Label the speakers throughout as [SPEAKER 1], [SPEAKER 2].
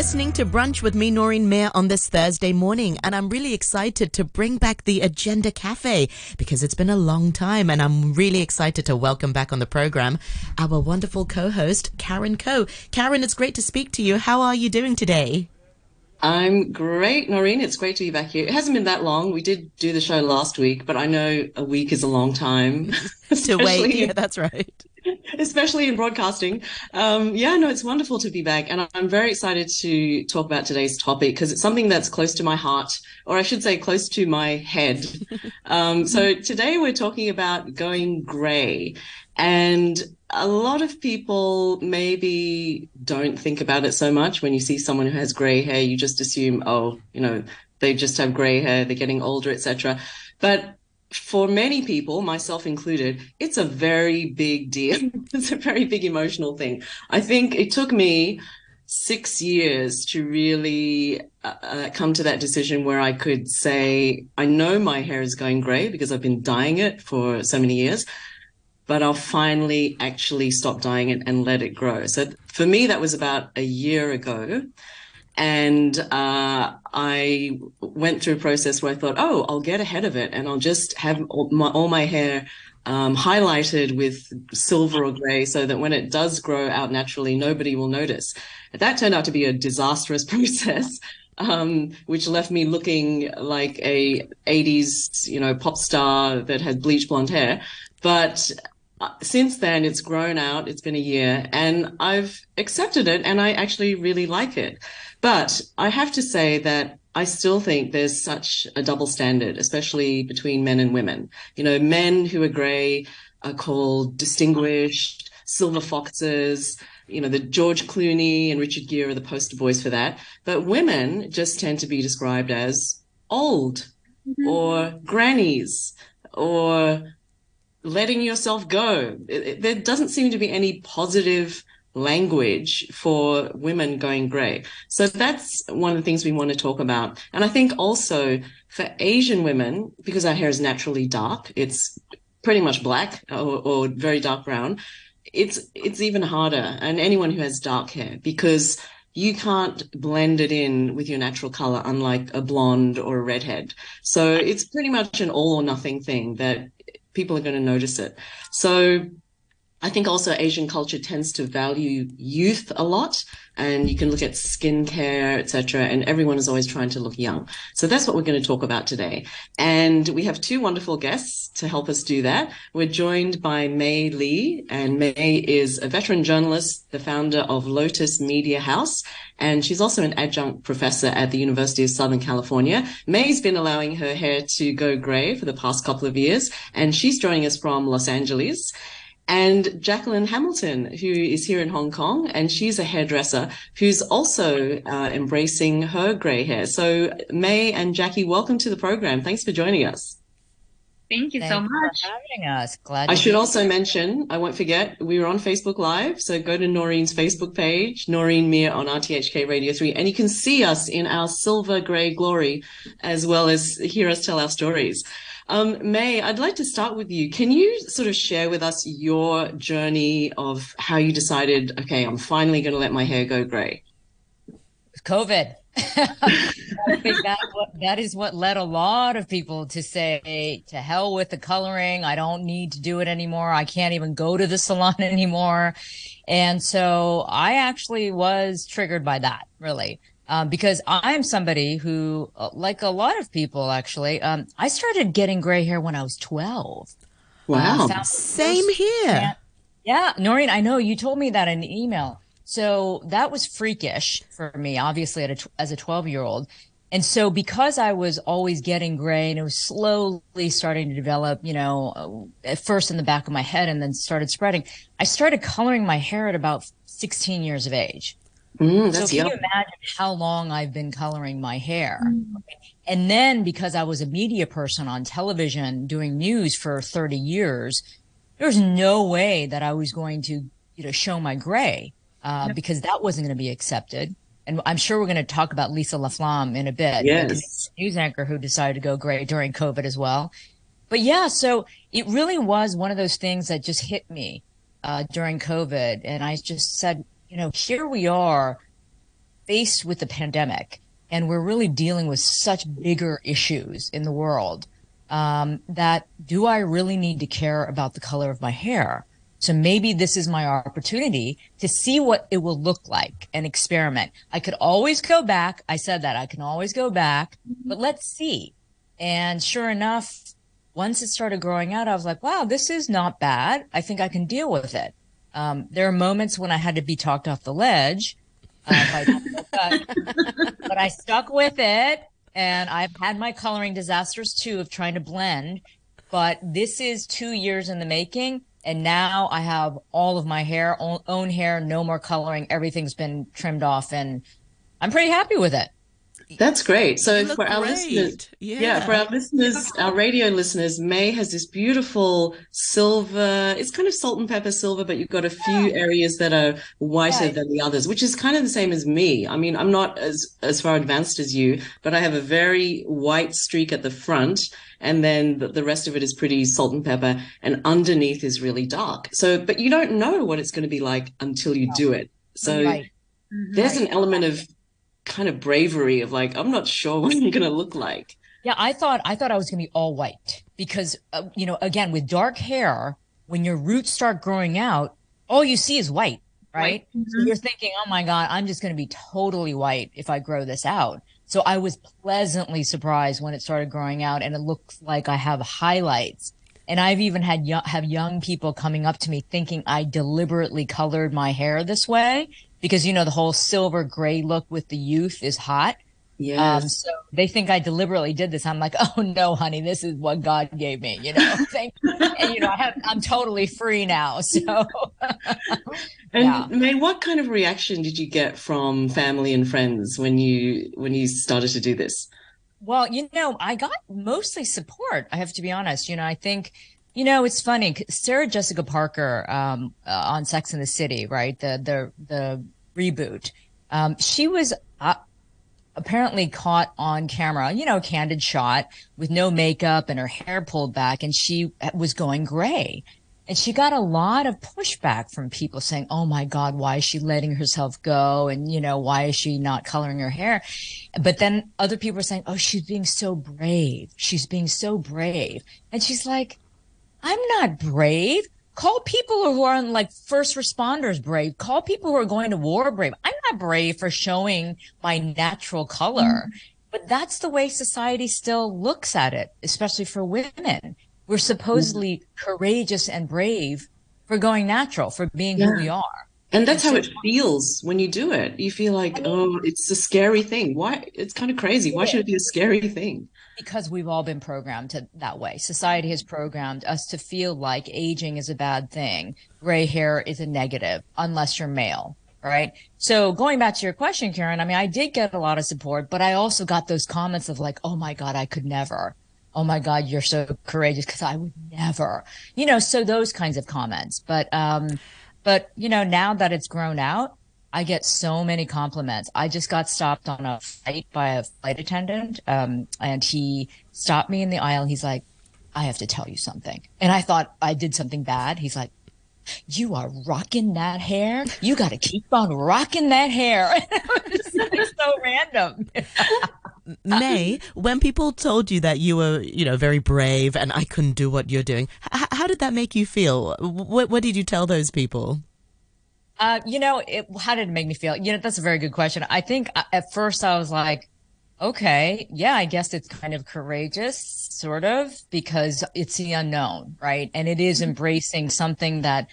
[SPEAKER 1] listening to Brunch with me, Noreen Mir, on this Thursday morning, and I'm really excited to bring back the Agender Cafe because it's been a long time, and I'm really excited to welcome back on the program our wonderful co-host, Karen Coe. Karen, it's great to speak to you. How are you doing today?
[SPEAKER 2] I'm great, Noreen. It's great to be back here. It hasn't been that long. We did do the show last week, but I know a week is a long time
[SPEAKER 1] to wait. Yeah, that's right.
[SPEAKER 2] Especially in broadcasting. Um, yeah, no, it's wonderful to be back. And I'm very excited to talk about today's topic because it's something that's close to my heart, or I should say close to my head. Um, so today we're talking about going gray. And a lot of people maybe don't think about it so much. When you see someone who has gray hair, you just assume, oh, you know, they just have gray hair, they're getting older, etc. But for many people, myself included, it's a very big deal. it's a very big emotional thing. I think it took me six years to really uh, uh, come to that decision where I could say, I know my hair is going gray because I've been dyeing it for so many years, but I'll finally actually stop dyeing it and let it grow. So for me, that was about a year ago. And uh, I went through a process where I thought, oh, I'll get ahead of it and I'll just have all my, all my hair um, highlighted with silver or gray so that when it does grow out naturally, nobody will notice. That turned out to be a disastrous process. Um, which left me looking like a 80s, you know, pop star that had bleached blonde hair. But uh, since then, it's grown out. It's been a year and I've accepted it and I actually really like it. But I have to say that I still think there's such a double standard, especially between men and women. You know, men who are gray are called distinguished, silver foxes. You know, the George Clooney and Richard Gere are the poster boys for that. But women just tend to be described as old mm-hmm. or grannies or letting yourself go. It, it, there doesn't seem to be any positive language for women going gray. So that's one of the things we want to talk about. And I think also for Asian women, because our hair is naturally dark, it's pretty much black or, or very dark brown. It's, it's even harder. And anyone who has dark hair, because you can't blend it in with your natural color, unlike a blonde or a redhead. So it's pretty much an all or nothing thing that people are going to notice it. So I think also Asian culture tends to value youth a lot, and you can look at skincare, etc. And everyone is always trying to look young. So that's what we're going to talk about today. And we have two wonderful guests to help us do that. We're joined by May Lee, and May is a veteran journalist, the founder of Lotus Media House, and she's also an adjunct professor at the University of Southern California. May's been allowing her hair to go gray for the past couple of years, and she's joining us from Los Angeles and Jacqueline Hamilton, who is here in Hong Kong, and she's a hairdresser who's also uh, embracing her grey hair. So, May and Jackie, welcome to the program. Thanks for joining us.
[SPEAKER 3] Thank you Thank so much.
[SPEAKER 4] For having us. Glad.
[SPEAKER 2] I should also mention, I won't forget, we were on Facebook Live. So go to Noreen's Facebook page, Noreen Mir on RTHK Radio 3, and you can see us in our silver grey glory, as well as hear us tell our stories. Um, May, I'd like to start with you. Can you sort of share with us your journey of how you decided, okay, I'm finally going to let my hair go gray?
[SPEAKER 4] COVID. I think that that is what led a lot of people to say to hell with the coloring. I don't need to do it anymore. I can't even go to the salon anymore. And so I actually was triggered by that, really um, because I'm somebody who, uh, like a lot of people, actually, um, I started getting gray hair when I was 12.
[SPEAKER 2] Wow.
[SPEAKER 1] Uh, Same here.
[SPEAKER 4] Yeah. Noreen, I know you told me that in the email. So that was freakish for me, obviously, a, as a 12 year old. And so because I was always getting gray and it was slowly starting to develop, you know, uh, at first in the back of my head and then started spreading, I started coloring my hair at about 16 years of age.
[SPEAKER 2] Mm,
[SPEAKER 4] so can
[SPEAKER 2] young.
[SPEAKER 4] you imagine how long I've been coloring my hair? Mm. And then because I was a media person on television doing news for 30 years, there's no way that I was going to, you know, show my gray, uh, yep. because that wasn't going to be accepted. And I'm sure we're going to talk about Lisa LaFlamme in a bit.
[SPEAKER 2] Yes.
[SPEAKER 4] News anchor who decided to go gray during COVID as well. But yeah, so it really was one of those things that just hit me, uh, during COVID. And I just said, you know, here we are faced with the pandemic and we're really dealing with such bigger issues in the world um, that do I really need to care about the color of my hair? So maybe this is my opportunity to see what it will look like and experiment. I could always go back. I said that I can always go back, but let's see. And sure enough, once it started growing out, I was like, wow, this is not bad. I think I can deal with it. Um, there are moments when I had to be talked off the ledge, uh, but, but I stuck with it. And I've had my coloring disasters too of trying to blend, but this is two years in the making and now I have all of my hair, own hair, no more coloring. Everything's been trimmed off, and I'm pretty happy with it.
[SPEAKER 2] That's great. So for our great. listeners, yeah. yeah. for our listeners, our radio listeners, May has this beautiful silver. It's kind of salt and pepper silver, but you've got a few yeah. areas that are whiter right. than the others, which is kind of the same as me. I mean, I'm not as as far advanced as you, but I have a very white streak at the front, and then the, the rest of it is pretty salt and pepper, and underneath is really dark. So, but you don't know what it's going to be like until you do it. So. Right. Mm-hmm. There's right. an element of kind of bravery of like, I'm not sure what you're going to look like.
[SPEAKER 4] Yeah, I thought I thought I was going to be all white because uh, you know, again, with dark hair, when your roots start growing out, all you see is white, right? Mm-hmm. So you're thinking, "Oh my god, I'm just going to be totally white if I grow this out." So I was pleasantly surprised when it started growing out and it looks like I have highlights. And I've even had young, have young people coming up to me thinking I deliberately colored my hair this way because you know the whole silver gray look with the youth is hot.
[SPEAKER 2] Yeah. Um,
[SPEAKER 4] so they think I deliberately did this. I'm like, oh no, honey, this is what God gave me. You know, thank you. and you know, I have, I'm totally free now. So.
[SPEAKER 2] and yeah. May, what kind of reaction did you get from family and friends when you when you started to do this?
[SPEAKER 4] Well, you know, I got mostly support. I have to be honest. You know, I think you know, it's funny. Sarah Jessica Parker um, uh, on Sex in the City, right? The the the reboot. Um, she was uh, apparently caught on camera, you know, candid shot with no makeup and her hair pulled back, and she was going gray. And she got a lot of pushback from people saying, "Oh my God, why is she letting herself go?" And you know, why is she not coloring her hair? But then other people were saying, "Oh, she's being so brave. She's being so brave." And she's like, I'm not brave. Call people who are like first responders brave. Call people who are going to war brave. I'm not brave for showing my natural color. Mm-hmm. But that's the way society still looks at it, especially for women. We're supposedly mm-hmm. courageous and brave for going natural, for being yeah. who we are.
[SPEAKER 2] And that's how it feels when you do it. You feel like, oh, it's a scary thing. Why? It's kind of crazy. Why should it be a scary thing?
[SPEAKER 4] because we've all been programmed to, that way. Society has programmed us to feel like aging is a bad thing. Gray hair is a negative unless you're male. Right. So going back to your question, Karen, I mean, I did get a lot of support, but I also got those comments of like, Oh my God, I could never. Oh my God, you're so courageous. Cause I would never, you know, so those kinds of comments. But, um, but you know, now that it's grown out, I get so many compliments. I just got stopped on a flight by a flight attendant, um, and he stopped me in the aisle. He's like, "I have to tell you something," and I thought I did something bad. He's like, "You are rocking that hair. You got to keep on rocking that hair." so random.
[SPEAKER 1] May, when people told you that you were, you know, very brave and I couldn't do what you're doing, h- how did that make you feel? What, what did you tell those people?
[SPEAKER 4] Uh, you know, it, how did it make me feel? You know, that's a very good question. I think uh, at first I was like, okay, yeah, I guess it's kind of courageous, sort of, because it's the unknown, right? And it is mm-hmm. embracing something that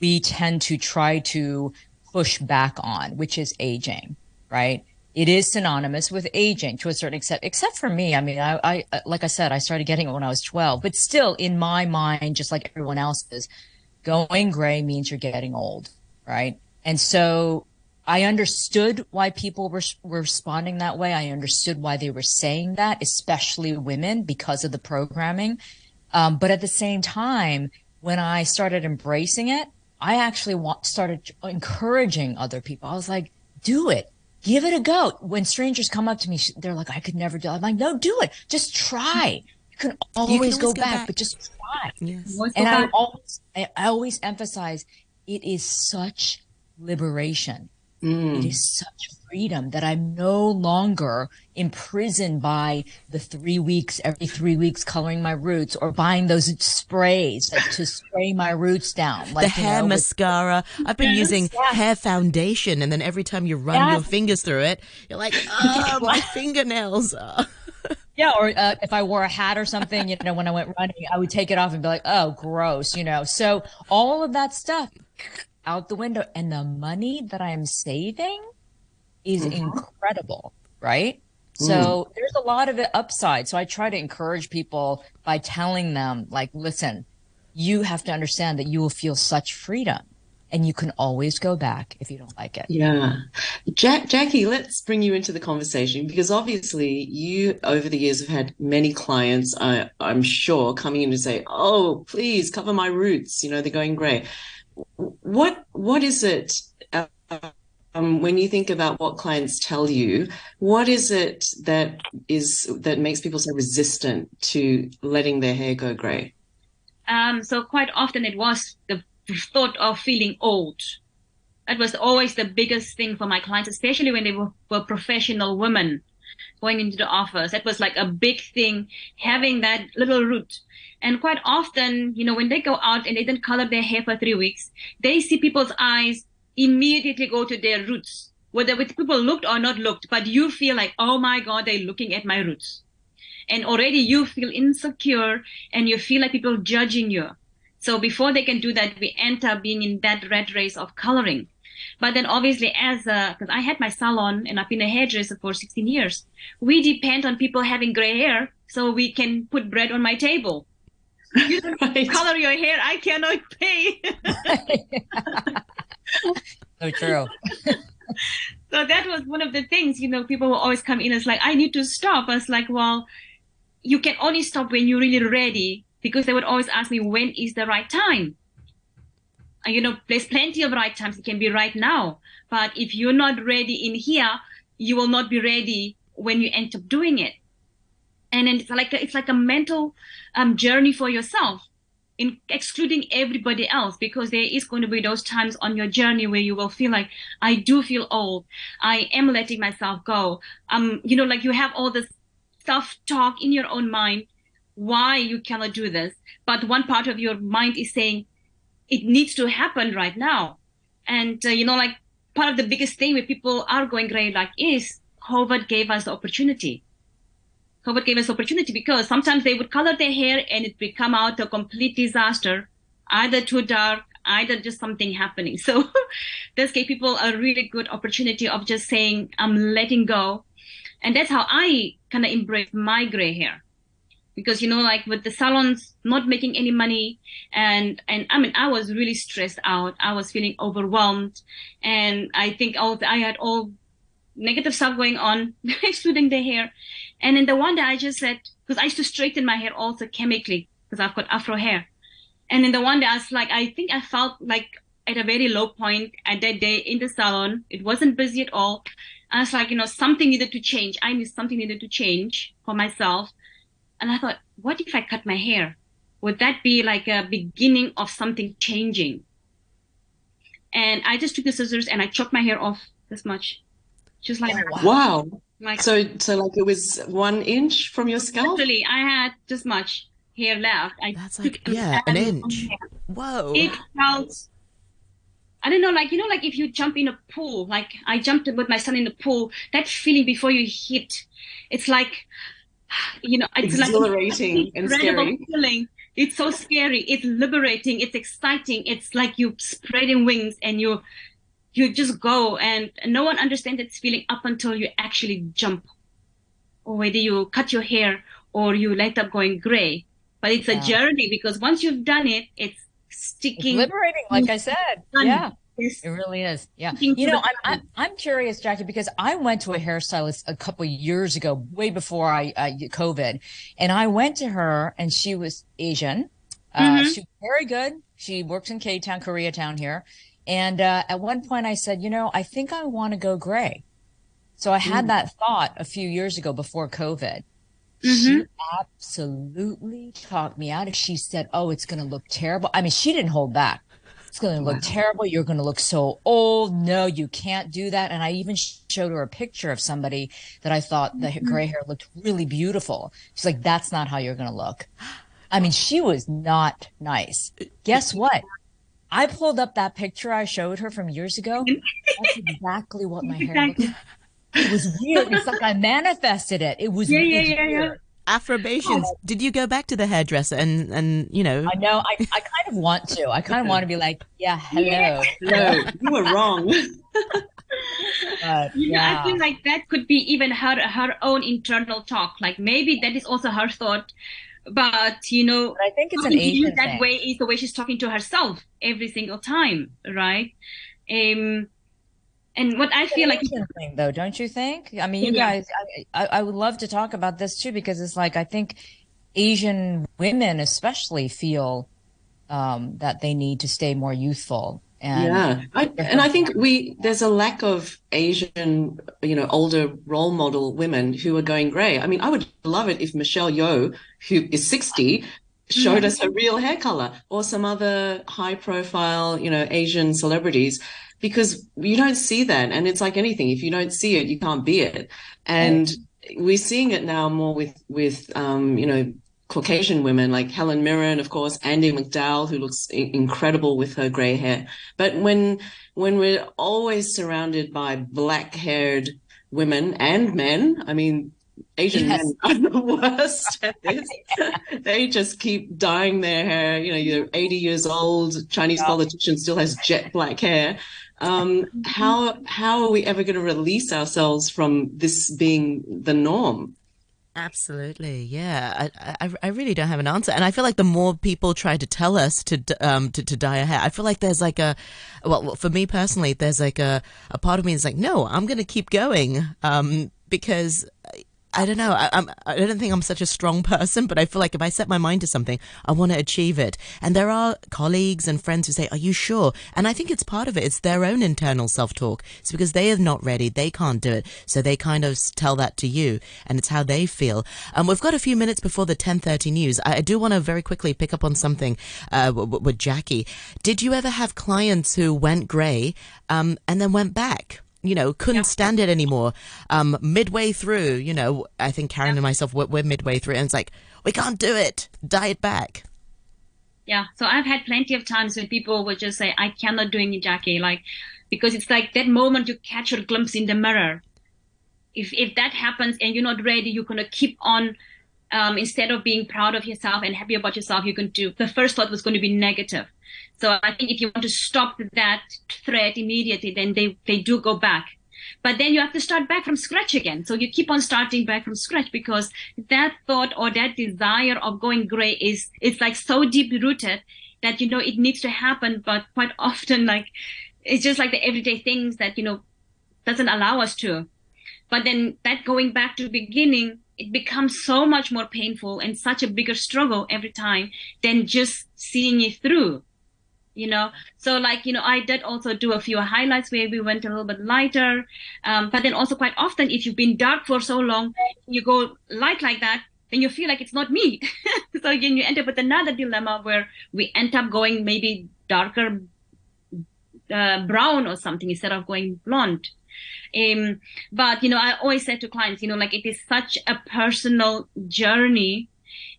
[SPEAKER 4] we tend to try to push back on, which is aging, right? It is synonymous with aging to a certain extent, except for me. I mean, I, I, like I said, I started getting it when I was 12, but still in my mind, just like everyone else's, going gray means you're getting old, right? And so I understood why people were, were responding that way. I understood why they were saying that, especially women because of the programming. Um, but at the same time, when I started embracing it, I actually started encouraging other people. I was like, do it. Give it a go. When strangers come up to me, they're like, I could never do it. I'm like, no, do it. Just try. You can always, you can always go, go back, back, but just Yes. And I always, I always emphasize it is such liberation Mm. It is such freedom that I'm no longer imprisoned by the three weeks, every three weeks coloring my roots or buying those sprays to spray my roots down.
[SPEAKER 1] Like, the hair know, mascara. With- I've been using hair foundation and then every time you run your fingers through it, you're like, oh, my fingernails are.
[SPEAKER 4] Yeah, or uh, if I wore a hat or something, you know, when I went running, I would take it off and be like, "Oh, gross," you know. So all of that stuff out the window, and the money that I am saving is mm-hmm. incredible, right? Mm. So there's a lot of upside. So I try to encourage people by telling them, like, listen, you have to understand that you will feel such freedom and you can always go back if you don't like it.
[SPEAKER 2] Yeah. Jack, Jackie, let's bring you into the conversation because obviously you over the years have had many clients, I, I'm sure, coming in to say, oh, please cover my roots. You know, they're going gray. What, what is it um, when you think about what clients tell you, what is it that is that makes people so resistant to letting their hair go grey?
[SPEAKER 3] Um, so quite often it was the thought of feeling old. That was always the biggest thing for my clients, especially when they were, were professional women going into the office. That was like a big thing, having that little root. And quite often, you know, when they go out and they didn't color their hair for three weeks, they see people's eyes immediately go to their roots, whether with people looked or not looked, but you feel like, oh my God, they're looking at my roots. And already you feel insecure and you feel like people judging you. So before they can do that, we enter being in that red race of coloring. But then obviously as a, cause I had my salon and I've been a hairdresser for 16 years. We depend on people having gray hair so we can put bread on my table. You right. color your hair, I cannot pay.
[SPEAKER 4] so true.
[SPEAKER 3] so that was one of the things, you know, people will always come in as like, I need to stop. I was like, well, you can only stop when you're really ready because they would always ask me, when is the right time? And, you know, there's plenty of right times. It can be right now. But if you're not ready in here, you will not be ready when you end up doing it. And it's like, a, it's like a mental um, journey for yourself in excluding everybody else because there is going to be those times on your journey where you will feel like i do feel old. I am letting myself go. Um you know like you have all this self talk in your own mind why you cannot do this but one part of your mind is saying it needs to happen right now. And uh, you know like part of the biggest thing where people are going gray like is covid gave us the opportunity COVID gave us opportunity because sometimes they would color their hair and it would come out a complete disaster, either too dark, either just something happening. So this gave people a really good opportunity of just saying, I'm letting go. And that's how I kind of embrace my gray hair. Because, you know, like with the salons not making any money and, and I mean, I was really stressed out. I was feeling overwhelmed. And I think all, I had all negative stuff going on, excluding the hair. And in the one day I just said, because I used to straighten my hair also chemically because I've got afro hair. And in the one day I was like, I think I felt like at a very low point at that day in the salon. It wasn't busy at all. I was like, you know, something needed to change. I knew something needed to change for myself. And I thought, what if I cut my hair? Would that be like a beginning of something changing? And I just took the scissors and I chopped my hair off this much. Just like,
[SPEAKER 2] oh, wow. Like, so, so like it was one inch from your scalp?
[SPEAKER 3] Actually, I had this much hair left. I
[SPEAKER 1] That's like, yeah, an inch. Whoa.
[SPEAKER 3] It felt, I don't know, like, you know, like if you jump in a pool, like I jumped with my son in the pool, that feeling before you hit, it's like, you know, it's like
[SPEAKER 2] exhilarating
[SPEAKER 3] like
[SPEAKER 2] and scary.
[SPEAKER 3] Feeling. It's so scary. It's liberating. It's exciting. It's like you're spreading wings and you you just go and no one understands that feeling up until you actually jump or whether you cut your hair or you light up going gray but it's yeah. a journey because once you've done it it's sticking
[SPEAKER 4] it's liberating like i said yeah it really is. Yeah. You know, I'm, I'm, I'm, curious, Jackie, because I went to a hairstylist a couple years ago, way before I, uh, COVID. And I went to her and she was Asian. Uh, mm-hmm. She was very good. She works in K Town, Koreatown here. And uh, at one point, I said, you know, I think I want to go gray. So I had mm. that thought a few years ago before COVID. Mm-hmm. She absolutely talked me out. She said, "Oh, it's going to look terrible." I mean, she didn't hold back. It's going to look wow. terrible. You're going to look so old. No, you can't do that. And I even showed her a picture of somebody that I thought the mm-hmm. gray hair looked really beautiful. She's like, that's not how you're going to look. I mean, she was not nice. Guess what? I pulled up that picture I showed her from years ago. That's exactly what my hair looked like. It was weird. It's like I manifested it. It was
[SPEAKER 3] yeah, yeah, yeah, yeah.
[SPEAKER 1] Affirmations. Oh. Did you go back to the hairdresser and and you know?
[SPEAKER 4] I know. I, I kind of want to. I kind of want to be like, yeah, hello,
[SPEAKER 2] yeah. hello. You were wrong.
[SPEAKER 3] But, you know, yeah. I feel like that could be even her her own internal talk. Like maybe that is also her thought. But you know,
[SPEAKER 4] but I think it's an Asian
[SPEAKER 3] that
[SPEAKER 4] thing.
[SPEAKER 3] way is the way she's talking to herself every single time, right? Um, and what I feel like
[SPEAKER 4] thing, though, don't you think? I mean, you yeah. guys, I, I, would love to talk about this too because it's like I think Asian women especially feel um, that they need to stay more youthful. And
[SPEAKER 2] yeah, I, and I think we there's a lack of Asian, you know, older role model women who are going grey. I mean, I would love it if Michelle Yeoh, who is 60, showed us her real hair color, or some other high profile, you know, Asian celebrities because you don't see that. And it's like anything. If you don't see it, you can't be it. And we're seeing it now more with, with, um, you know, Caucasian women like Helen Mirren, of course, Andie MacDowell, who looks I- incredible with her gray hair. But when, when we're always surrounded by black haired women and men, I mean, Asian yes. men are the worst at this. they just keep dyeing their hair. You know, you're 80 years old, Chinese yeah. politician still has jet black hair. Um, how how are we ever going to release ourselves from this being the norm?
[SPEAKER 1] Absolutely, yeah. I, I, I really don't have an answer, and I feel like the more people try to tell us to um to, to dye our hair, I feel like there's like a, well, for me personally, there's like a a part of me is like, no, I'm to keep going, um, because I don't know. I, I'm, I don't think I'm such a strong person, but I feel like if I set my mind to something, I want to achieve it. And there are colleagues and friends who say, Are you sure? And I think it's part of it. It's their own internal self talk. It's because they are not ready. They can't do it. So they kind of tell that to you and it's how they feel. Um, we've got a few minutes before the 1030 news. I, I do want to very quickly pick up on something, uh, with Jackie. Did you ever have clients who went gray, um, and then went back? You know, couldn't yeah. stand it anymore. Um, midway through, you know, I think Karen yeah. and myself, we're, we're, midway through, and it's like, we can't do it. Diet back.
[SPEAKER 3] Yeah. So I've had plenty of times when people would just say, I cannot do it, Jackie. Like, because it's like that moment you catch your glimpse in the mirror. If, if that happens and you're not ready, you're going to keep on, um, instead of being proud of yourself and happy about yourself, you're going to, do the first thought was going to be negative. So I think if you want to stop that threat immediately, then they, they do go back. But then you have to start back from scratch again. So you keep on starting back from scratch because that thought or that desire of going gray is, it's like so deep rooted that, you know, it needs to happen. But quite often, like, it's just like the everyday things that, you know, doesn't allow us to. But then that going back to beginning, it becomes so much more painful and such a bigger struggle every time than just seeing it through you know? So like you know i did also do a few highlights where we went a little bit lighter. Um, but then also quite often if you've been dark for so long you go light like that then you feel like it's not me. So again you end up with another dilemma where we end up going maybe darker uh, brown or something instead of going blonde. Um, but you know i always say to clients you know like it is such a personal journey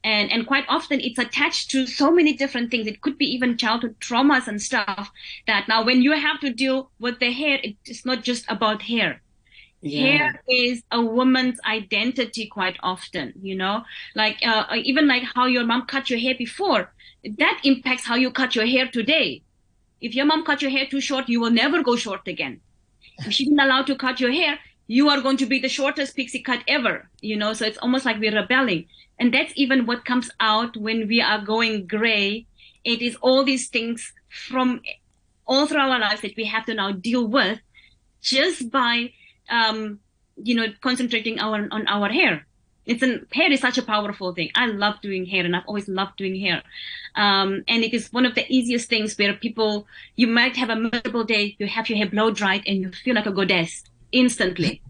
[SPEAKER 3] and and quite often it's attached to so many different things. It could be even childhood traumas and stuff that now when you have to deal with the hair it's not just about hair. Yeah. hair is a woman's identity quite often you know? Like uh, even like how your mom cut your hair before that impacts how you cut your hair today. If your mom cut your hair too short you will never go short again. If she didn't allow to cut your hair you are going to be the shortest pixie cut ever you know so it's almost like we're rebelling and that's even what comes out when we are going gray. It is all these things from all through our lives that we have to now deal with just by, um, you know, concentrating our, on our hair. It's an hair is such a powerful thing. I love doing hair and I've always loved doing hair. Um, and it is one of the easiest things where people, you might have a miserable day, you have your hair blow dried and you feel like a goddess instantly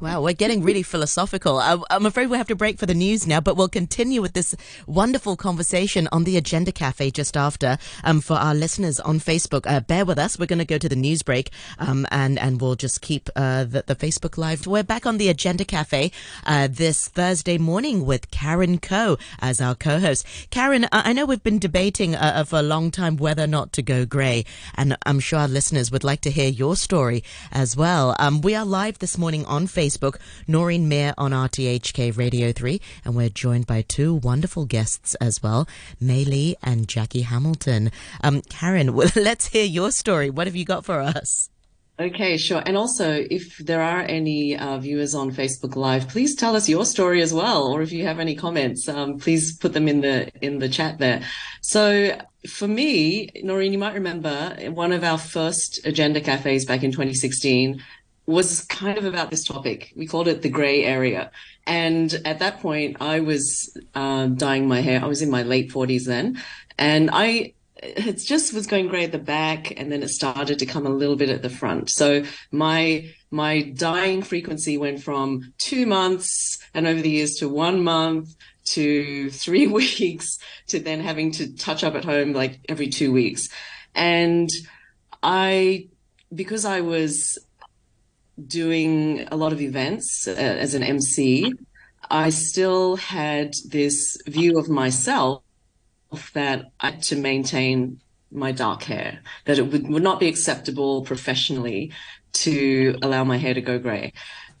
[SPEAKER 1] Wow, we're getting really philosophical. I'm afraid we have to break for the news now, but we'll continue with this wonderful conversation on the Agender Cafe just after. Um, for our listeners on Facebook, uh, bear with us. We're going to go to the news break, um, and and we'll just keep uh, the, the Facebook live. We're back on the Agender Cafe uh, this Thursday morning with Karen Coe as our co-host. Karen, I know we've been debating uh, uh, for a long time whether or not to go grey, and I'm sure our listeners would like to hear your story as well. Um, we are live this morning on Facebook. Facebook, Noreen Mir on RTHK Radio 3, and we're joined by two wonderful guests as well, May Lee and Jackie Hamilton. Um, Karen, well, let's hear your story. What have you got for us?
[SPEAKER 2] Okay, sure. And also, if there are any uh, viewers on Facebook Live, please tell us your story as well, or if you have any comments, um, please put them in the in the chat there. So, for me, Noreen, you might remember one of our first agender cafes back in 2016 was kind of about this topic. We called it the gray area. And at that point, I was um, dyeing my hair. I was in my late 40s then. And I, it just was going gray at the back and then it started to come a little bit at the front. So my, my dyeing frequency went from two months and over the years to one month to three weeks to then having to touch up at home like every two weeks. And I, because I was doing a lot of events uh, as an MC, I still had this view of myself that I had to maintain my dark hair, that it would, would not be acceptable professionally to allow my hair to go gray.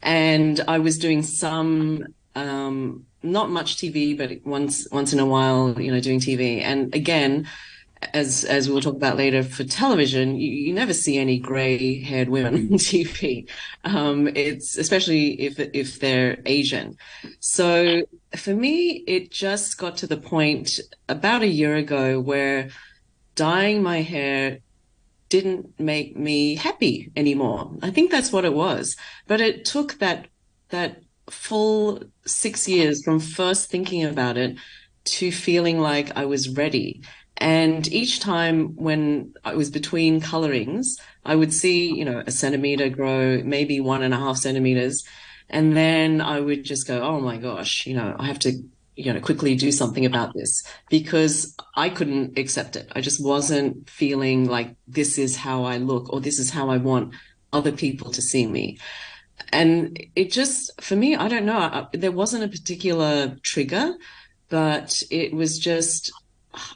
[SPEAKER 2] And I was doing some, um, not much TV, but once, once in a while, you know, doing TV. And again, as as we'll talk about later for television, you, you never see any grey haired women on TV. Um, it's especially if if they're Asian. So for me, it just got to the point about a year ago where dyeing my hair didn't make me happy anymore. I think that's what it was. But it took that that full six years from first thinking about it to feeling like I was ready. And each time when I was between colorings, I would see, you know, a centimeter grow, maybe one and a half centimeters. And then I would just go, oh my gosh, you know, I have to, you know, quickly do something about this because I couldn't accept it. I just wasn't feeling like this is how I look or this is how I want other people to see me. And it just, for me, I don't know, there wasn't a particular trigger, but it was just,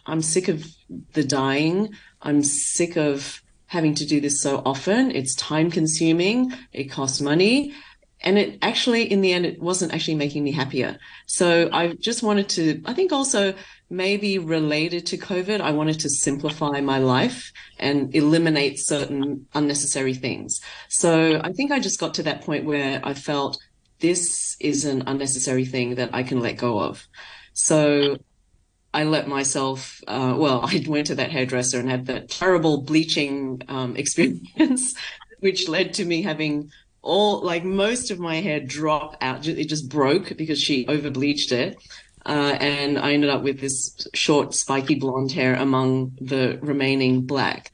[SPEAKER 2] I'm sick of the dying. I'm sick of having to do this so often. It's time consuming. It costs money. And it actually, in the end, it wasn't actually making me happier. So I just wanted to, I think also maybe related to COVID, I wanted to simplify my life and eliminate certain unnecessary things. So I think I just got to that point where I felt this is an unnecessary thing that I can let go of. So I let myself, uh, well, I went to that hairdresser and had that terrible bleaching um, experience, which led to me having all, like most of my hair drop out. It just broke because she over bleached it. Uh, and I ended up with this short, spiky blonde hair among the remaining black.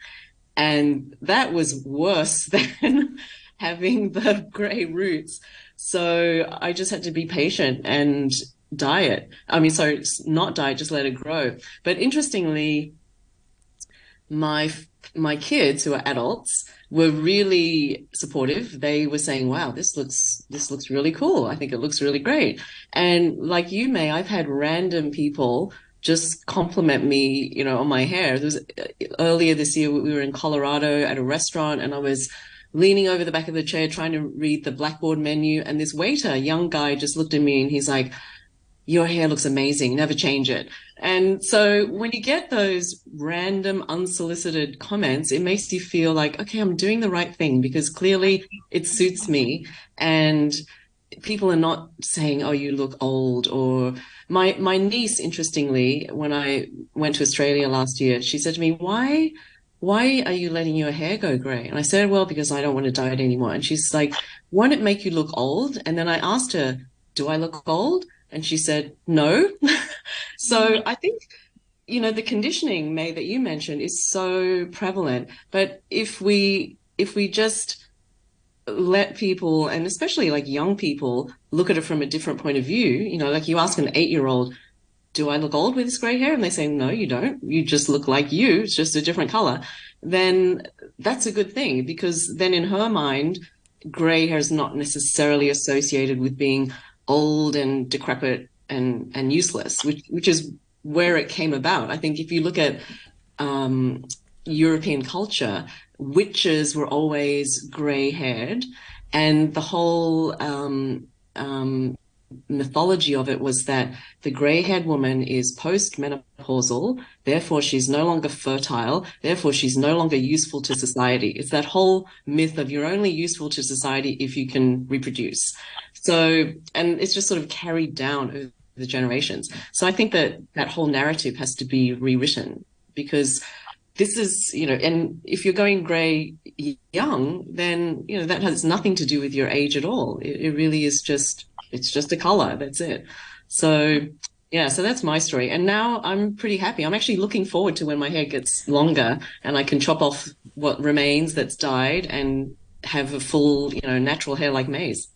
[SPEAKER 2] And that was worse than having the gray roots. So I just had to be patient and diet. I mean, sorry, not diet, just let it grow. But interestingly, my my kids who are adults were really supportive. They were saying, "Wow, this looks this looks really cool. I think it looks really great." And like you, May, I've had random people just compliment me, you know, on my hair. There was uh, earlier this year we were in Colorado at a restaurant, and I was leaning over the back of the chair trying to read the blackboard menu, and this waiter, young guy, just looked at me and he's like your hair looks amazing, never change it. And so when you get those random unsolicited comments, it makes you feel like, okay, I'm doing the right thing because clearly it suits me. And people are not saying, oh, you look old or my, my niece, interestingly, when I went to Australia last year, she said to me, why, why are you letting your hair go gray? And I said, well, because I don't want to dye it anymore. And she's like, won't it make you look old? And then I asked her, do I look old? And she said, no. so mm-hmm. I think, you know, the conditioning, May, that you mentioned is so prevalent. But if we, if we just let people, and especially like young people, look at it from a different point of view. You know, like you ask an eight year old, do I look old with this gray hair? And they say, no, you don't. You just look like you. It's just a different color. Then that's a good thing because then in her mind, gray hair is not necessarily associated with being old and decrepit and, and useless, which, which is where it came about. I think if you look at, um, European culture, witches were always gray haired and the whole, um, um, mythology of it was that the gray haired woman is postmenopausal, therefore she's no longer fertile, therefore she's no longer useful to society. It's that whole myth of you're only useful to society if you can reproduce. So, and it's just sort of carried down over the generations. So I think that that whole narrative has to be rewritten because this is, you know, and if you're going gray young, then, you know, that has nothing to do with your age at all. It, it really is just it's just a color. That's it. So yeah, so that's my story. And now I'm pretty happy. I'm actually looking forward to when my hair gets longer and I can chop off what remains that's dyed and have a full, you know, natural hair like May's.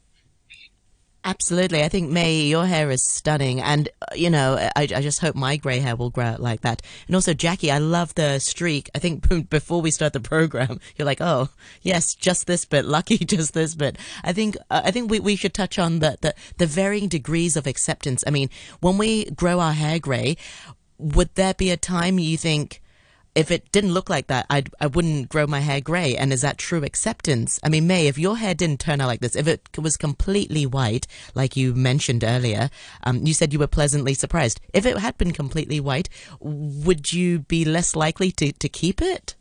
[SPEAKER 1] Absolutely. I think May, your hair is stunning. And, uh, you know, I, I just hope my grey hair will grow out like that. And also, Jackie, I love the streak. I think before we start the program, you're like, oh, yes, just this bit, lucky just this bit. I think, uh, I think we, we should touch on the, the, the varying degrees of acceptance. I mean, when we grow our hair grey, would there be a time you think, if it didn't look like that, I'd, I wouldn't grow my hair gray. And is that true acceptance? I mean, May, if your hair didn't turn out like this, if it was completely white, like you mentioned earlier, um, you said you were pleasantly surprised. If it had been completely white, would you be less likely to, to keep it?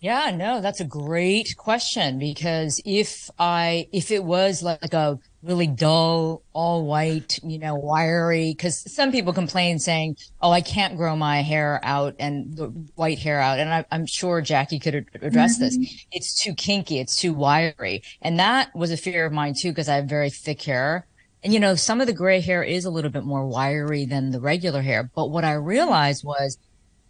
[SPEAKER 4] Yeah, no, that's a great question because if I, if it was like a really dull, all white, you know, wiry, because some people complain saying, Oh, I can't grow my hair out and the white hair out. And I, am sure Jackie could address mm-hmm. this. It's too kinky. It's too wiry. And that was a fear of mine too, because I have very thick hair. And you know, some of the gray hair is a little bit more wiry than the regular hair. But what I realized was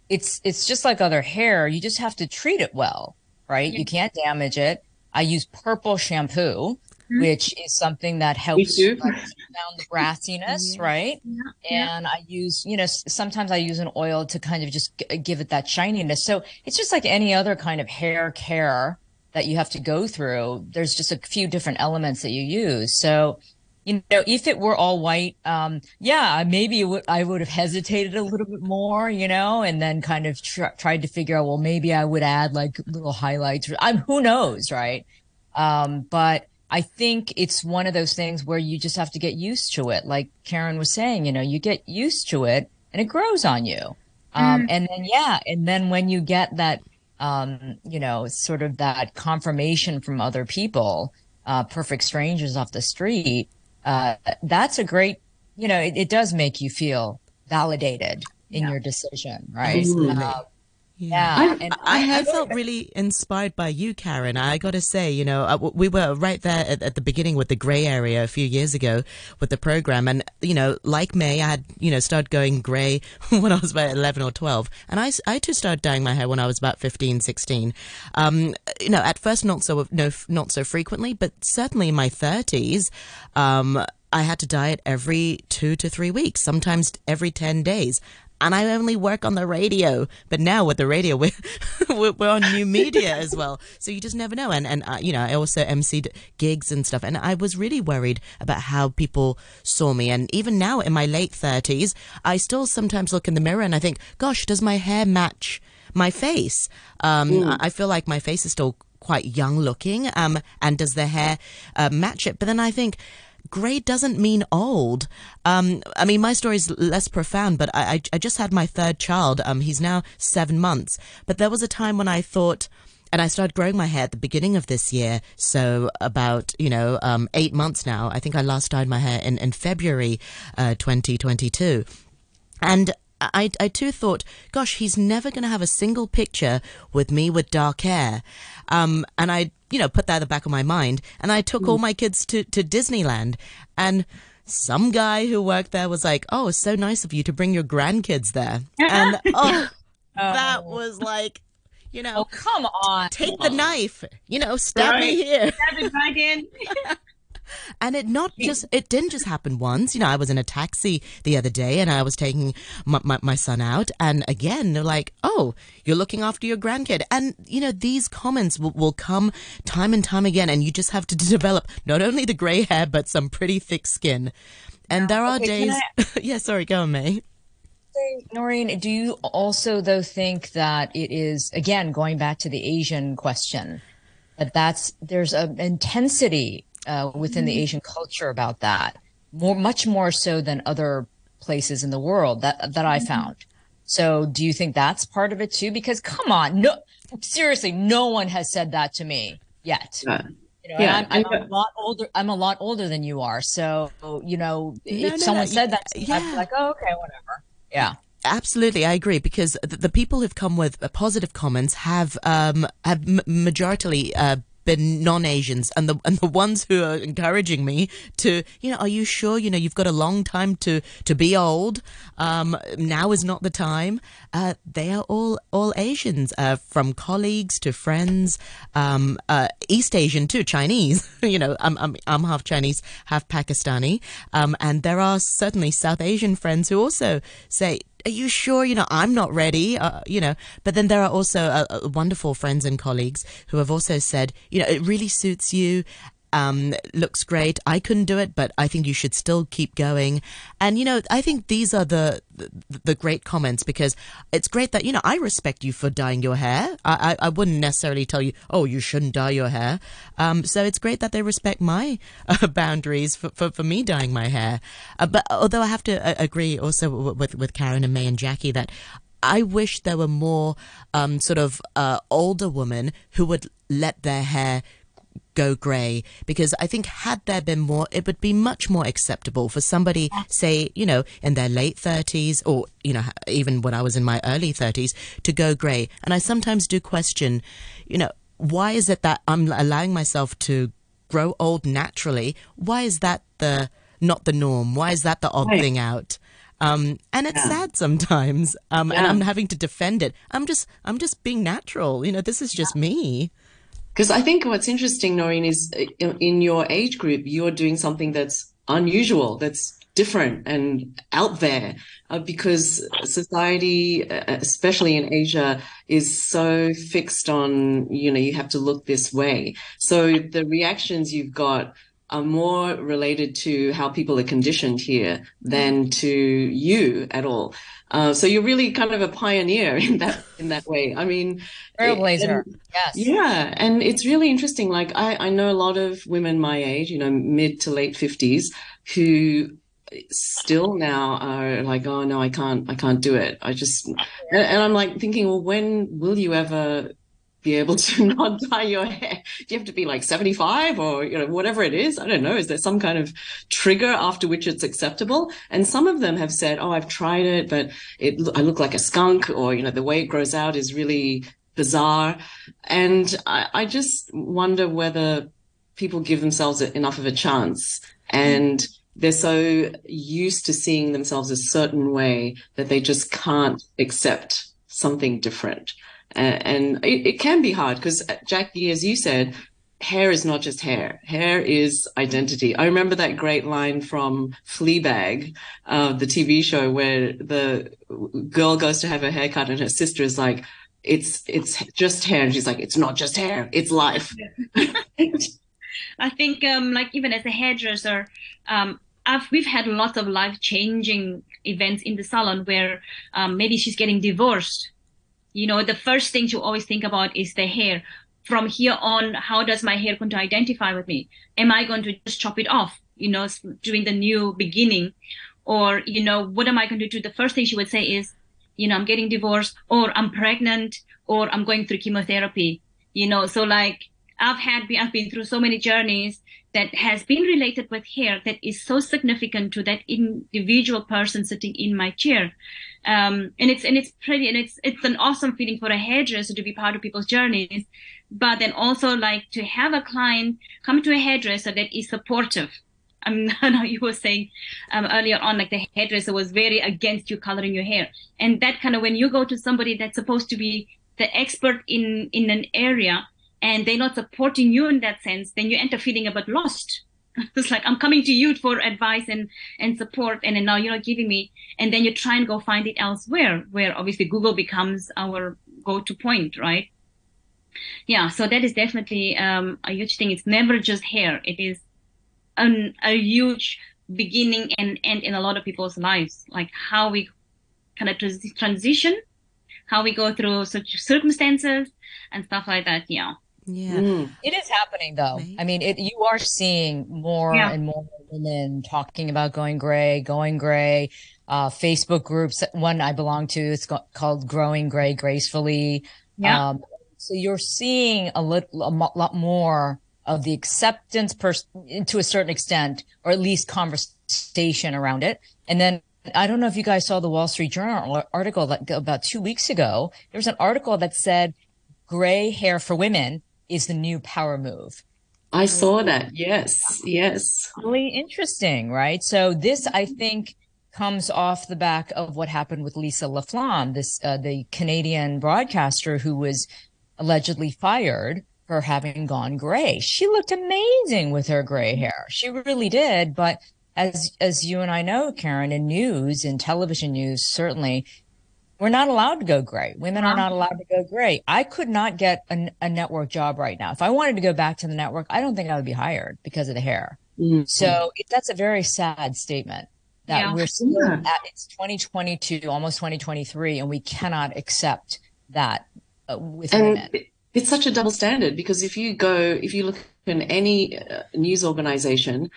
[SPEAKER 4] it's it's just like other hair. You just have to treat it well, right? Yeah. You can't damage it. I use purple shampoo, mm-hmm. which is something that helps like, down the brassiness, yeah. right? Yeah. And I use, you know, sometimes I use an oil to kind of just g- give it that shininess. So it's just like any other kind of hair care that you have to go through. There's just a few different elements that you use. So you know, if it were all white, um, yeah, maybe I would have hesitated a little bit more, you know, and then kind of tr- tried to figure out, well, maybe I would add like little highlights. I'm who knows, right? Um, but I think it's one of those things where you just have to get used to it. Like Karen was saying, you know, you get used to it and it grows on you. Um, mm. and then, yeah. And then when you get that, um, you know, sort of that confirmation from other people, uh, perfect strangers off the street, uh, that's a great, you know, it, it, does make you feel validated in yeah. your decision, right? Uh, yeah,
[SPEAKER 1] and I, I, felt really inspired by you, Karen. I got to say, you know, uh, we were right there at, at, the beginning with the grey area a few years ago with the program, and you know, like May, I had you know started going grey when I was about eleven or twelve, and I, I too started dyeing my hair when I was about 15, 16. Um, you know, at first not so no not so frequently, but certainly in my thirties, um, I had to dye it every two to three weeks, sometimes every 10 days and I only work on the radio. But now with the radio, we're we're on new media as well, so you just never know. And and uh, you know, I also emceed gigs and stuff, and I was really worried about how people saw me. And even now, in my late thirties, I still sometimes look in the mirror and I think, "Gosh, does my hair match my face?" Um, mm. I feel like my face is still quite young looking. Um, and does the hair uh, match it? But then I think grey doesn't mean old. Um, I mean, my story is less profound, but I, I, I just had my third child. Um, he's now seven months. But there was a time when I thought, and I started growing my hair at the beginning of this year. So about, you know, um, eight months now. I think I last dyed my hair in, in February, uh, 2022. And I, I too thought, gosh, he's never going to have a single picture with me with dark hair. Um, and I, you know, put that at the back of my mind. And I took mm. all my kids to, to Disneyland and some guy who worked there was like, oh, it's so nice of you to bring your grandkids there. and oh, that was like, You know,
[SPEAKER 4] Oh, come on.
[SPEAKER 1] take the knife. You know, stab me here.
[SPEAKER 3] Stab right in.
[SPEAKER 1] And it not just it didn't just happen once. You know, I was in a taxi the other day and I was taking my, my, my son out and again they're like, Oh, you're looking after your grandkid. And you know, these comments will, will come time and time again and you just have to develop not only the grey hair but some pretty thick skin. And there are
[SPEAKER 4] Okay,
[SPEAKER 1] days Yeah, sorry, go on, May.
[SPEAKER 4] Noreen, do you also though think that it is again going back to the Asian question that that's there's an intensity uh, within the Asian culture about that more much more so than other places in the world that that I found. So do you think that's part of it too? Because come on, no, seriously, no one has said that to me yet.
[SPEAKER 2] Yeah.
[SPEAKER 4] You know,
[SPEAKER 2] Yeah,
[SPEAKER 4] I'm, I'm a lot older. I'm a lot older than you are. So you know, if
[SPEAKER 1] no,
[SPEAKER 4] someone
[SPEAKER 1] no,
[SPEAKER 4] said that, to me, I'd
[SPEAKER 1] yeah.
[SPEAKER 4] be like, oh, okay, whatever. Yeah.
[SPEAKER 1] Absolutely, I agree because the, the people who've come with positive comments have um have m- majoritarily uh been non-Asians and the and the ones who are encouraging me to you know are you sure you know you've got a long time to to be old? Um now is not the time. Uh they are all all Asians uh from colleagues to friends um uh East Asian too Chinese. You know I'm I'm I'm half Chinese half Pakistani. Um and there are certainly South Asian friends who also say are you sure? You know, I'm not ready. Uh, you know, but then there are also uh, uh, wonderful friends and colleagues who have also said, you know, it really suits you. Um, looks great. I couldn't do it, but I think you should still keep going. And you know, I think these are the the, the great comments because it's great that you know I respect you for dyeing your hair. I I, I wouldn't necessarily tell you, oh, you shouldn't dye your hair. Um, so it's great that they respect my uh, boundaries for, for for me dyeing my hair. Uh, but although I have to uh, agree also with with Karen and May and Jackie that. I wish there were more um, sort of uh, older women who would let their hair go grey because I think had there been more, it would be much more acceptable for somebody, say, you know, in their late 30s or, you know, even when I was in my early 30s to go grey. And I sometimes do question, you know, why is it that I'm allowing myself to grow old naturally? Why is that the not the norm? Why is that the odd
[SPEAKER 2] Right.
[SPEAKER 1] thing out? Um, and it's
[SPEAKER 2] Yeah.
[SPEAKER 1] sad sometimes. Um, and I'm having to defend it. I'm just, I'm just being natural. You know, this is just me.
[SPEAKER 2] Because I think what's interesting, Noreen, is uh, in your age group, you're doing something that's unusual, that's different and out there. Uh, because society, uh, especially in Asia, is so fixed on, you know, you have to look this way. So the reactions you've got are more related to how people are conditioned here than to you at all. Uh, so you're really kind of a pioneer in that in that way. I mean,
[SPEAKER 4] Trailblazer. Yes.
[SPEAKER 2] yeah, and it's really interesting. Like I, I know a lot of women my age, you know, mid to late fifties, who still now are like, oh no, I can't, I can't do it. I just, and, and I'm like thinking, well, when will you ever be able to not dye your hair? Do you have to be like 75 or, you know, whatever it is? I don't know. Is there some kind of trigger after which it's acceptable? And some of them have said, oh, I've tried it, but it, I look like a skunk or, you know, the way it grows out is really bizarre. And I, I just wonder whether people give themselves enough of a chance and they're so used to seeing themselves a certain way that they just can't accept something different. And, it, it can be hard because, Jackie, as you said, hair is not just hair. Hair is identity. I remember that great line from Fleabag, uh, the TV show where the girl goes to have her hair cut and her sister is like, it's, it's just hair. And she's like, it's not just hair. It's life.
[SPEAKER 3] I think, um, like even as a hairdresser, um, I've, we've had lots of life changing events in the salon where um, maybe she's getting divorced. You know, the first thing you always think about is the hair. From here on, how does my hair going to identify with me? Am I going to just chop it off? You know, doing the new beginning, or you know, what am I going to do? The first thing she would say is, you know, I'm getting divorced, or I'm pregnant, or I'm going through chemotherapy. You know, so like I've had, I've been through so many journeys that has been related with hair that is so significant to that individual person sitting in my chair. Um, and it's, and it's pretty, and it's, it's an awesome feeling for a hairdresser to be part of people's journeys. But then also like to have a client come to a hairdresser that is supportive. I mean, I know you were saying um, earlier on, like the hairdresser was very against you coloring your hair. And that kind of, when you go to somebody that's supposed to be the expert in in an area and they're not supporting you in that sense, then you end up feeling a bit lost. it's like I'm coming to you for advice and and support, and now you're not giving me, and then you try and go find it elsewhere, where obviously Google becomes our go-to point, right? Yeah, so that is definitely um, a huge thing. It's never just hair; it is an, a huge beginning and end in a lot of people's lives, like how we kind of transition, how we go through such circumstances and stuff like that. Yeah.
[SPEAKER 1] Yeah.
[SPEAKER 2] Mm.
[SPEAKER 4] It is happening though.
[SPEAKER 1] Right.
[SPEAKER 4] I mean, it, you are seeing more
[SPEAKER 3] Yeah.
[SPEAKER 4] and more women talking about going gray, going gray. Uh, Facebook groups, one I belong to, it's called Growing Gray Gracefully.
[SPEAKER 3] Yeah.
[SPEAKER 4] Um, so you're seeing a, lit- a lot more of the acceptance per- to a certain extent, or at least conversation around it. And then I don't know if you guys saw the Wall Street Journal article that about two weeks ago. There was an article that said gray hair for women is the new power move.
[SPEAKER 2] I saw that. Yes, yes.
[SPEAKER 4] Really interesting, right? So this, I think, comes off the back of what happened with Lisa LaFlamme, this uh, the Canadian broadcaster who was allegedly fired for having gone gray. She looked amazing with her gray hair. She really did, but as as you and I know, Karen, in news, in television news, certainly, we're not allowed to go gray. Women are not allowed to go gray. I could not get a, a network job right now. If I wanted to go back to the network, I don't think I would be hired because of the hair.
[SPEAKER 2] Mm.
[SPEAKER 4] So that's a very sad statement that
[SPEAKER 3] Yeah.
[SPEAKER 4] we're still
[SPEAKER 2] Yeah.
[SPEAKER 4] at, it's 2022, almost 2023, and we cannot accept that uh, with
[SPEAKER 2] And
[SPEAKER 4] women.
[SPEAKER 2] it's such a double standard because if you go, if you look in any uh, news organization,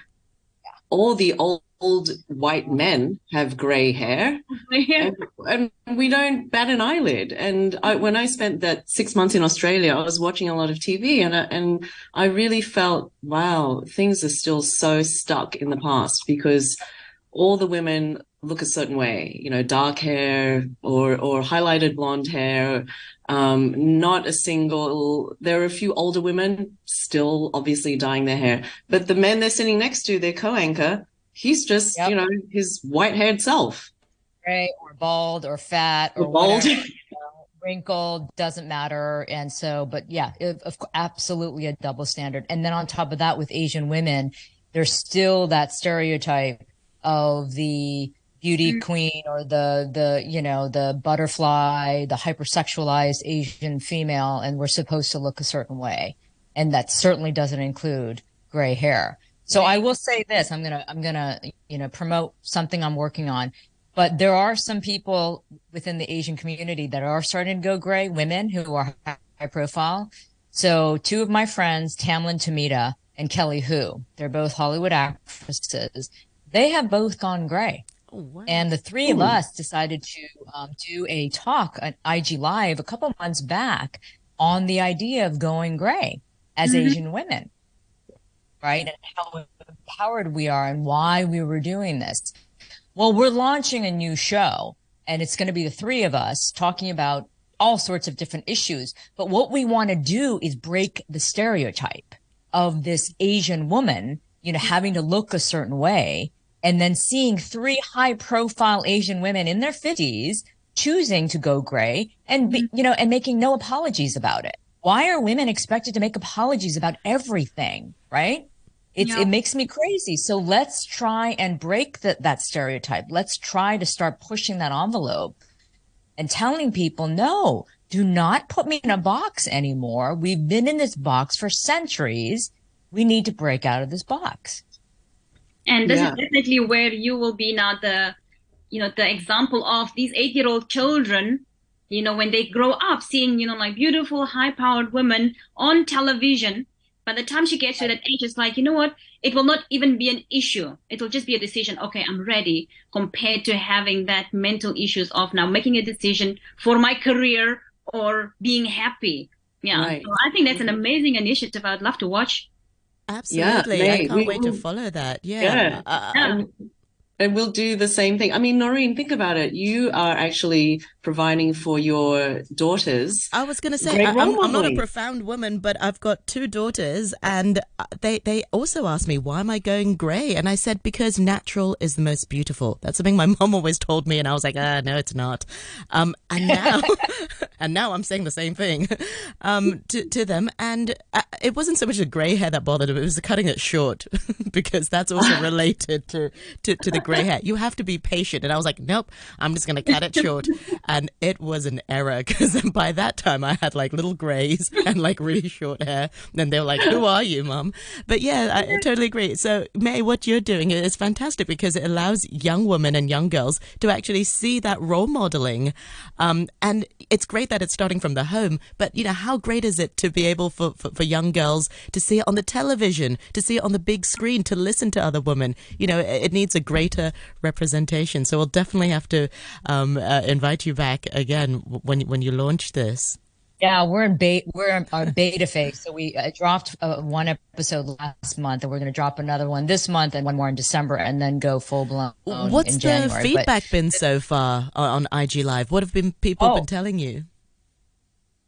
[SPEAKER 2] all the old, old white men have gray hair.
[SPEAKER 3] yeah.
[SPEAKER 2] and, and we don't bat an eyelid. And I, when I spent that six months in Australia, I was watching a lot of TV, and I, and I really felt, wow, things are still so stuck in the past because all the women look a certain way, you know, dark hair or or highlighted blonde hair. Um, not a single. There are a few older women still obviously dyeing their hair, but the men they're sitting next to, their co-anchor, he's just
[SPEAKER 4] Yep.
[SPEAKER 2] you know his white-haired self.
[SPEAKER 4] Gray or bald or fat or
[SPEAKER 2] Or bald.
[SPEAKER 4] whatever, you know, wrinkled doesn't matter. And so, but yeah, it, of, absolutely a double standard. And then on top of that, with Asian women, there's still that stereotype of the beauty mm-hmm. queen or the the you know the butterfly the hypersexualized asian female and we're supposed to look a certain way and that certainly doesn't include gray hair so i will say this i'm gonna i'm gonna you know promote something i'm working on but there are some people within the asian community that are starting to go gray women who are high profile. So two of my friends tamlyn tomita and kelly hu they're both hollywood actresses. They have both gone gray.
[SPEAKER 1] Oh, wow.
[SPEAKER 4] and the three of us decided to um, do a talk on IG Live a couple months back on the idea of going gray as Asian women, right? And how empowered we are and why we were doing this. Well, we're launching a new show and it's going to be the three of us talking about all sorts of different issues. But what we want to do is break the stereotype of this Asian woman, you know, having to look a certain way and then seeing three high profile Asian women in their fifties choosing to go gray and be, you know, and making no apologies about it. Why are women expected to make apologies about everything? Right? It's,
[SPEAKER 3] Yeah.
[SPEAKER 4] it makes me crazy. So let's try and break that, that stereotype. Let's try to start pushing that envelope and telling people, no, do not put me in a box anymore. We've been in this box for centuries. We need to break out of this box.
[SPEAKER 3] And this
[SPEAKER 2] Yeah.
[SPEAKER 3] is definitely where you will be now the, you know, the example of these eight year old children, you know, when they grow up seeing, you know, like beautiful, high powered women on television. By the time she gets to that age, it's like, you know what? It will not even be an issue. It will just be a decision. Okay, I'm ready compared to having that mental issues of now making a decision for my career or being happy. Yeah.
[SPEAKER 2] Right.
[SPEAKER 3] So I think that's an mm-hmm. amazing initiative. I'd love to watch.
[SPEAKER 1] Absolutely. Yeah,
[SPEAKER 2] I
[SPEAKER 1] can't
[SPEAKER 2] we
[SPEAKER 1] wait to follow that. Yeah.
[SPEAKER 2] Yeah.
[SPEAKER 1] Uh, uh
[SPEAKER 3] Yeah.
[SPEAKER 2] And, and we'll do the same thing. I mean, Noreen, think about it. You are actually providing for your daughters.
[SPEAKER 1] I was going to say I, I'm, I'm not a profound woman, but I've got two daughters, and uh, they they also asked me why am I going grey, and I said because natural is the most beautiful. That's something my mom always told me, and I was like, ah, no, it's not. Um, and now, and now I'm saying the same thing, um, to to them, and uh, it wasn't so much the grey hair that bothered them; it was the cutting it short, because that's also related to, to to the grey hair. You have to be patient, and I was like, nope, I'm just going to cut it short, and it was an error because by that time I had like little greys and like really short hair. And they were like, "Who are you, mum?" But yeah, I, I totally agree. So May, what you're doing is fantastic because it allows young women and young girls to actually see that role modeling, um, and it's great that it's starting from the home. But you know, how great is it to be able for, for for young girls to see it on the television, to see it on the big screen, to listen to other women? You know, it, it needs a greater representation. So we'll definitely have to um, uh, invite you back again when when you launch this.
[SPEAKER 4] Yeah, we're in beta. We're in our beta phase. So we uh, dropped uh, one episode last month, and we're going to drop another one this month, and one more in December, and then go full blown.
[SPEAKER 1] What's
[SPEAKER 4] in
[SPEAKER 1] the
[SPEAKER 4] January. But
[SPEAKER 1] feedback been so far on, on IG Live? What have been people
[SPEAKER 4] Oh.
[SPEAKER 1] been telling you?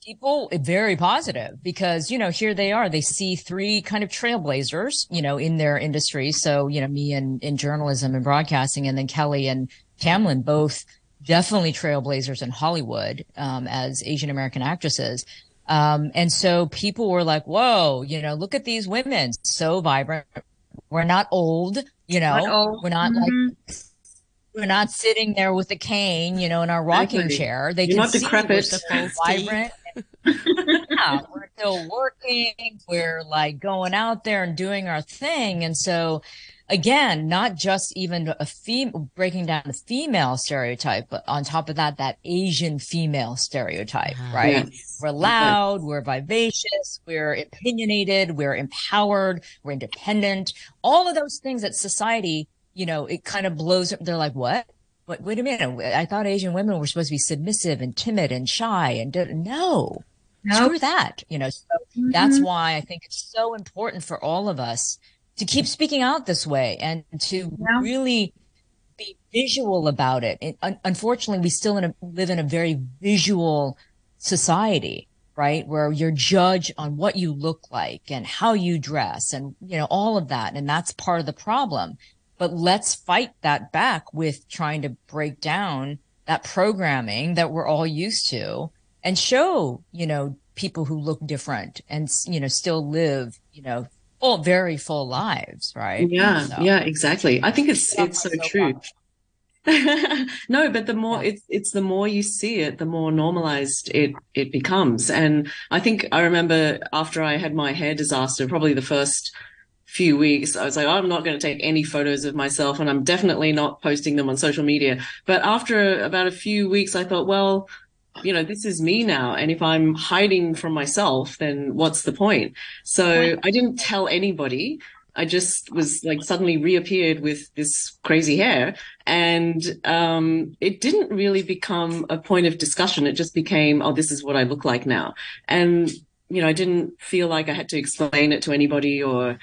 [SPEAKER 4] people very positive because you know here they are they see three kind of trailblazers you know in their industry so you know me and in journalism and broadcasting and then kelly and Tamlyn both definitely trailblazers in hollywood um, as asian american actresses um, and so people were like whoa you know look at these women so vibrant we're not old you know
[SPEAKER 3] Not old.
[SPEAKER 4] we're not like
[SPEAKER 3] Mhm.
[SPEAKER 4] we're not sitting there with a cane, you know, in our rocking chair. They
[SPEAKER 2] You're
[SPEAKER 4] can
[SPEAKER 2] not
[SPEAKER 4] see we're
[SPEAKER 2] decrepit.
[SPEAKER 1] full
[SPEAKER 4] vibrant. yeah, we're still working. We're like going out there and doing our thing. And so, again, not just even a fem- breaking down the female stereotype, but on top of that, that Asian female stereotype,
[SPEAKER 1] Ah.
[SPEAKER 4] right?
[SPEAKER 2] Yes.
[SPEAKER 4] We're loud, we're vivacious, we're opinionated, we're empowered, we're independent. All of those things that society, you know, it kind of blows. They're like, what? But wait a minute. I thought Asian women were supposed to be submissive and timid and shy and did, no,
[SPEAKER 3] Nope.
[SPEAKER 4] screw that. You know, so that's why I think it's so important for all of us to keep speaking out this way and to
[SPEAKER 3] Yeah.
[SPEAKER 4] really be visual about it. it un- unfortunately, we still in a, live in a very visual society, right? Where you're judged on what you look like and how you dress and, you know, all of that. And that's part of the problem. But let's fight that back with trying to break down that programming that we're all used to and show, you know, people who look different and, you know, still live, you know, full, very full lives, right?
[SPEAKER 2] Yeah,
[SPEAKER 4] So-
[SPEAKER 2] yeah, exactly. I think it's it's so true. no, but the more it's it's the more you see it, the more normalized it it becomes. And I think I remember after I had my hair disaster, probably the first few weeks, I was like, I'm not going to take any photos of myself, and I'm definitely not posting them on social media. But after about a few weeks, I thought, well, you know, this is me now, and if I'm hiding from myself, then what's the point? So I didn't tell anybody. I just was like suddenly reappeared with this crazy hair. And um, it didn't really become a point of discussion. It just became, oh, this is what I look like now. And, you know, I didn't feel like I had to explain it to anybody or,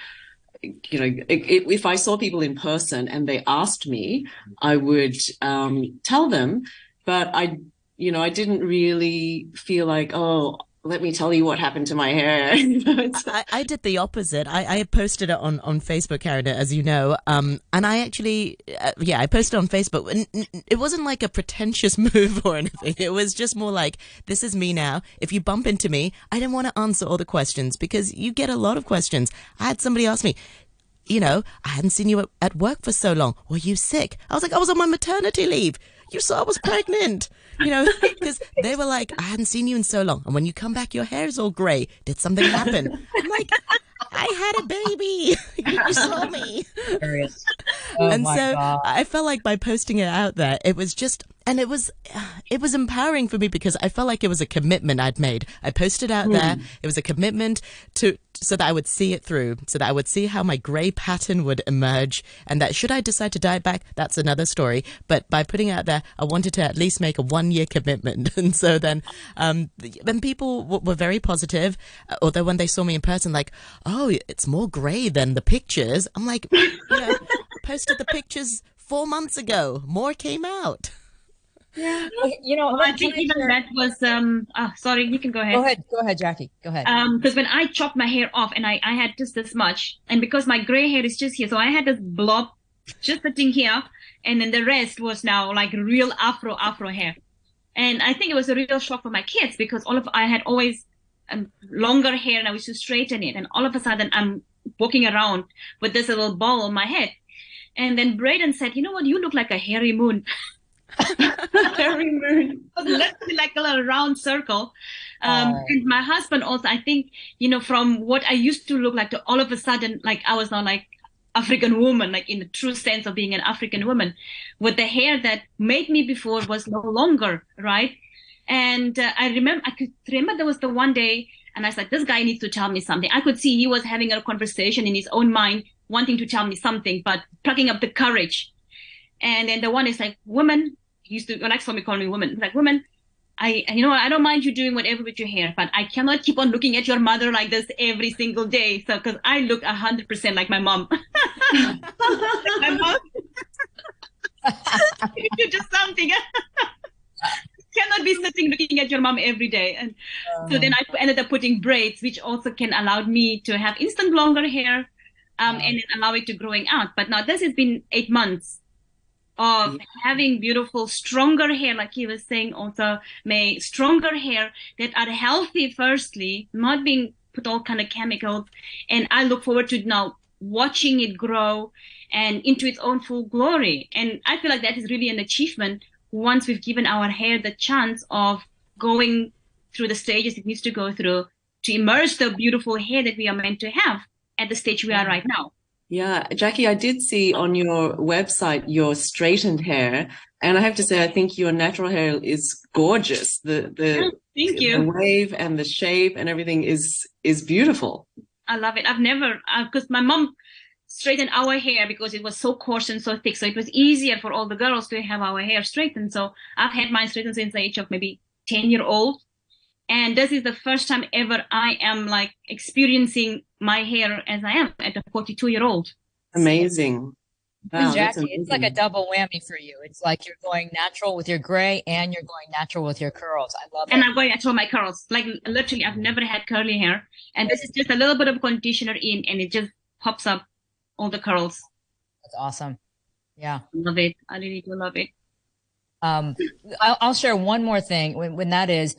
[SPEAKER 2] you know, if I saw people in person and they asked me, I would um, tell them. But I, you know, I didn't really feel like, oh, let me tell you what happened to my hair.
[SPEAKER 1] I, I did the opposite. I, I posted it on, on Facebook, Karen, as you know. Um, and I actually, uh, yeah, I posted on Facebook. And it wasn't like a pretentious move or anything. It was just more like, this is me now. If you bump into me, I didn't want to answer all the questions because you get a lot of questions. I had somebody ask me, you know, I hadn't seen you at work for so long. Were you sick? I was like, I was on my maternity leave. You saw I was pregnant, you know, because they were like, I hadn't seen you in so long. And when you come back, your hair is all gray. Did something happen? I'm like, I had a baby. you, saw me.
[SPEAKER 4] Oh
[SPEAKER 1] and so
[SPEAKER 4] God.
[SPEAKER 1] I felt like by posting it out there, it was just, and it was, it was empowering for me because I felt like it was a commitment I'd made. I posted out there. It was a commitment to, so that I would see it through, so that I would see how my gray pattern would emerge, and that should I decide to dye it back, that's another story. But by putting it out there, I wanted to at least make a one year commitment, and so then, um, then people w- were very positive. uh, Although when they saw me in person, like, oh, it's more gray than the pictures. I'm like, you know, posted the pictures four months ago. More came out.
[SPEAKER 3] Yeah.
[SPEAKER 4] You know,
[SPEAKER 3] Well, I think even
[SPEAKER 4] share-
[SPEAKER 3] that was um. Oh, sorry, you can go ahead.
[SPEAKER 4] Go ahead, go ahead, Jackie. Go ahead.
[SPEAKER 3] Um, because when I chopped my hair off and I, I had just this much, and because my gray hair is just here, so I had this blob just sitting here, and then the rest was now like real afro afro hair, and I think it was a real shock for my kids because all of I had always um, longer hair and I used to straighten it, and all of a sudden I'm walking around with this little ball on my head, and then Braden said, "You know what? You look like a hairy moon."
[SPEAKER 2] Hairy moon.
[SPEAKER 3] literally like a little round circle. Um,
[SPEAKER 4] Oh.
[SPEAKER 3] and my husband also, I think, you know, from what I used to look like to all of a sudden, like I was now like African woman, like in the true sense of being an African woman, with the hair that made me before was no longer, right? And uh, I remember, I could remember there was the one day, and I said, this guy needs to tell me something. I could see he was having a conversation in his own mind, wanting to tell me something, but plucking up the courage. And then the one is like, woman, used to, well, like somebody called me woman, like, woman, I, you know, I don't mind you doing whatever with your hair, but I cannot keep on looking at your mother like this every single day. So, cause I look a hundred percent like my mom. my mom. you do just something. cannot be sitting looking at your mom every day. And so then I ended up putting braids, which also can allow me to have instant longer hair, um, and then allow it to growing out. But now this has been eight months of having beautiful, stronger hair, like he was saying also, May, stronger hair that are healthy, firstly, not being put all kind of chemicals. And I look forward to now watching it grow and into its own full glory. And I feel like that is really an achievement once we've given our hair the chance of going through the stages it needs to go through to emerge the beautiful hair that we are meant to have at the stage we are right now.
[SPEAKER 2] Yeah, Jackie, I did see on your website your straightened hair, and I have to say, I think your natural hair is gorgeous. The the oh,
[SPEAKER 3] Thank
[SPEAKER 2] the
[SPEAKER 3] you.
[SPEAKER 2] wave and the shape and everything is is beautiful.
[SPEAKER 3] I love it. I've never, uh, because my mom straightened our hair because it was so coarse and so thick. So it was easier for all the girls to have our hair straightened. So I've had mine straightened since the age of maybe 10 year old. And this is the first time ever I am like experiencing my hair as I am at a 42 year old.
[SPEAKER 2] Amazing. Wow, that's
[SPEAKER 4] Jackie, it's like a double whammy for you. It's like you're going natural with your gray and you're going natural with your curls. I love it. And.
[SPEAKER 3] I'm going to my curls. Like literally, I've never had curly hair. And this is just a little bit of conditioner in and it just pops up all the curls.
[SPEAKER 4] That's awesome. Yeah.
[SPEAKER 3] Love it. I really do love it.
[SPEAKER 4] Um, I'll, I'll share one more thing when, when that is,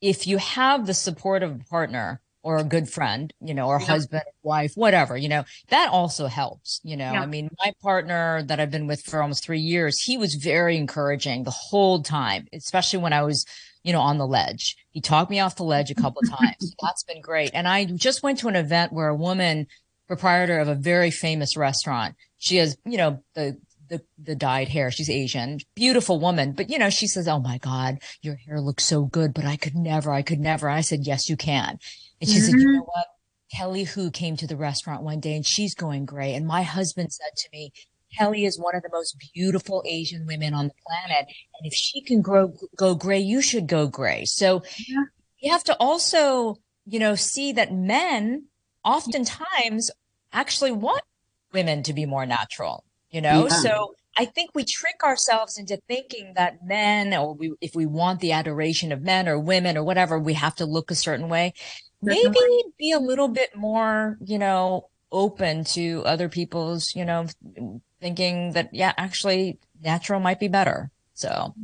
[SPEAKER 4] if you have the support of a partner or a good friend, you know, or
[SPEAKER 3] Yeah.
[SPEAKER 4] husband, wife, whatever, you know, that also helps. You know,
[SPEAKER 3] Yeah.
[SPEAKER 4] I mean, my partner that I've been with for almost three years, he was very encouraging the whole time, especially when I was, you know, on the ledge. He talked me off the ledge a couple of times. That's been great. And I just went to an event where a woman, proprietor of a very famous restaurant, she has, you know, the the the dyed hair. She's Asian, beautiful woman, but you know, she says, "Oh my God, your hair looks so good, but I could never, I could never." I said, "Yes, you can." And she said, "You mm-hmm. know what? Kelly Hu came to the restaurant one day, and she's going gray." And my husband said to me, "Kelly is one of the most beautiful Asian women on the planet, and if she can grow go gray, you should go gray." So
[SPEAKER 3] Yeah.
[SPEAKER 4] you have to also, you know, see that men oftentimes actually want women to be more natural you know?
[SPEAKER 2] Yeah.
[SPEAKER 4] so i think we trick ourselves into thinking that men or we if we want the adoration of men or women or whatever we have to look a certain way. Maybe be a little bit more you know open to other people's you know thinking that yeah actually natural might be better so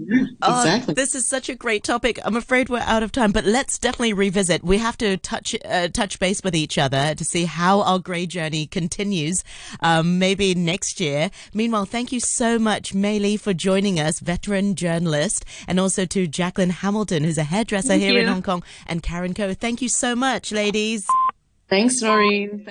[SPEAKER 1] Oh,
[SPEAKER 2] Exactly.
[SPEAKER 1] this is such a great topic. I'm afraid we're out of time, but let's definitely revisit. We have to touch uh, touch base with each other to see how our grey journey continues. Um, maybe next year. Meanwhile, thank you so much, May Lee, for joining us, veteran journalist, and also to Jacqueline Hamilton, who's a hairdresser
[SPEAKER 3] Thank
[SPEAKER 1] here in. Hong Kong, and Karen Ko. Thank you so much, ladies.
[SPEAKER 2] Thanks, Noreen.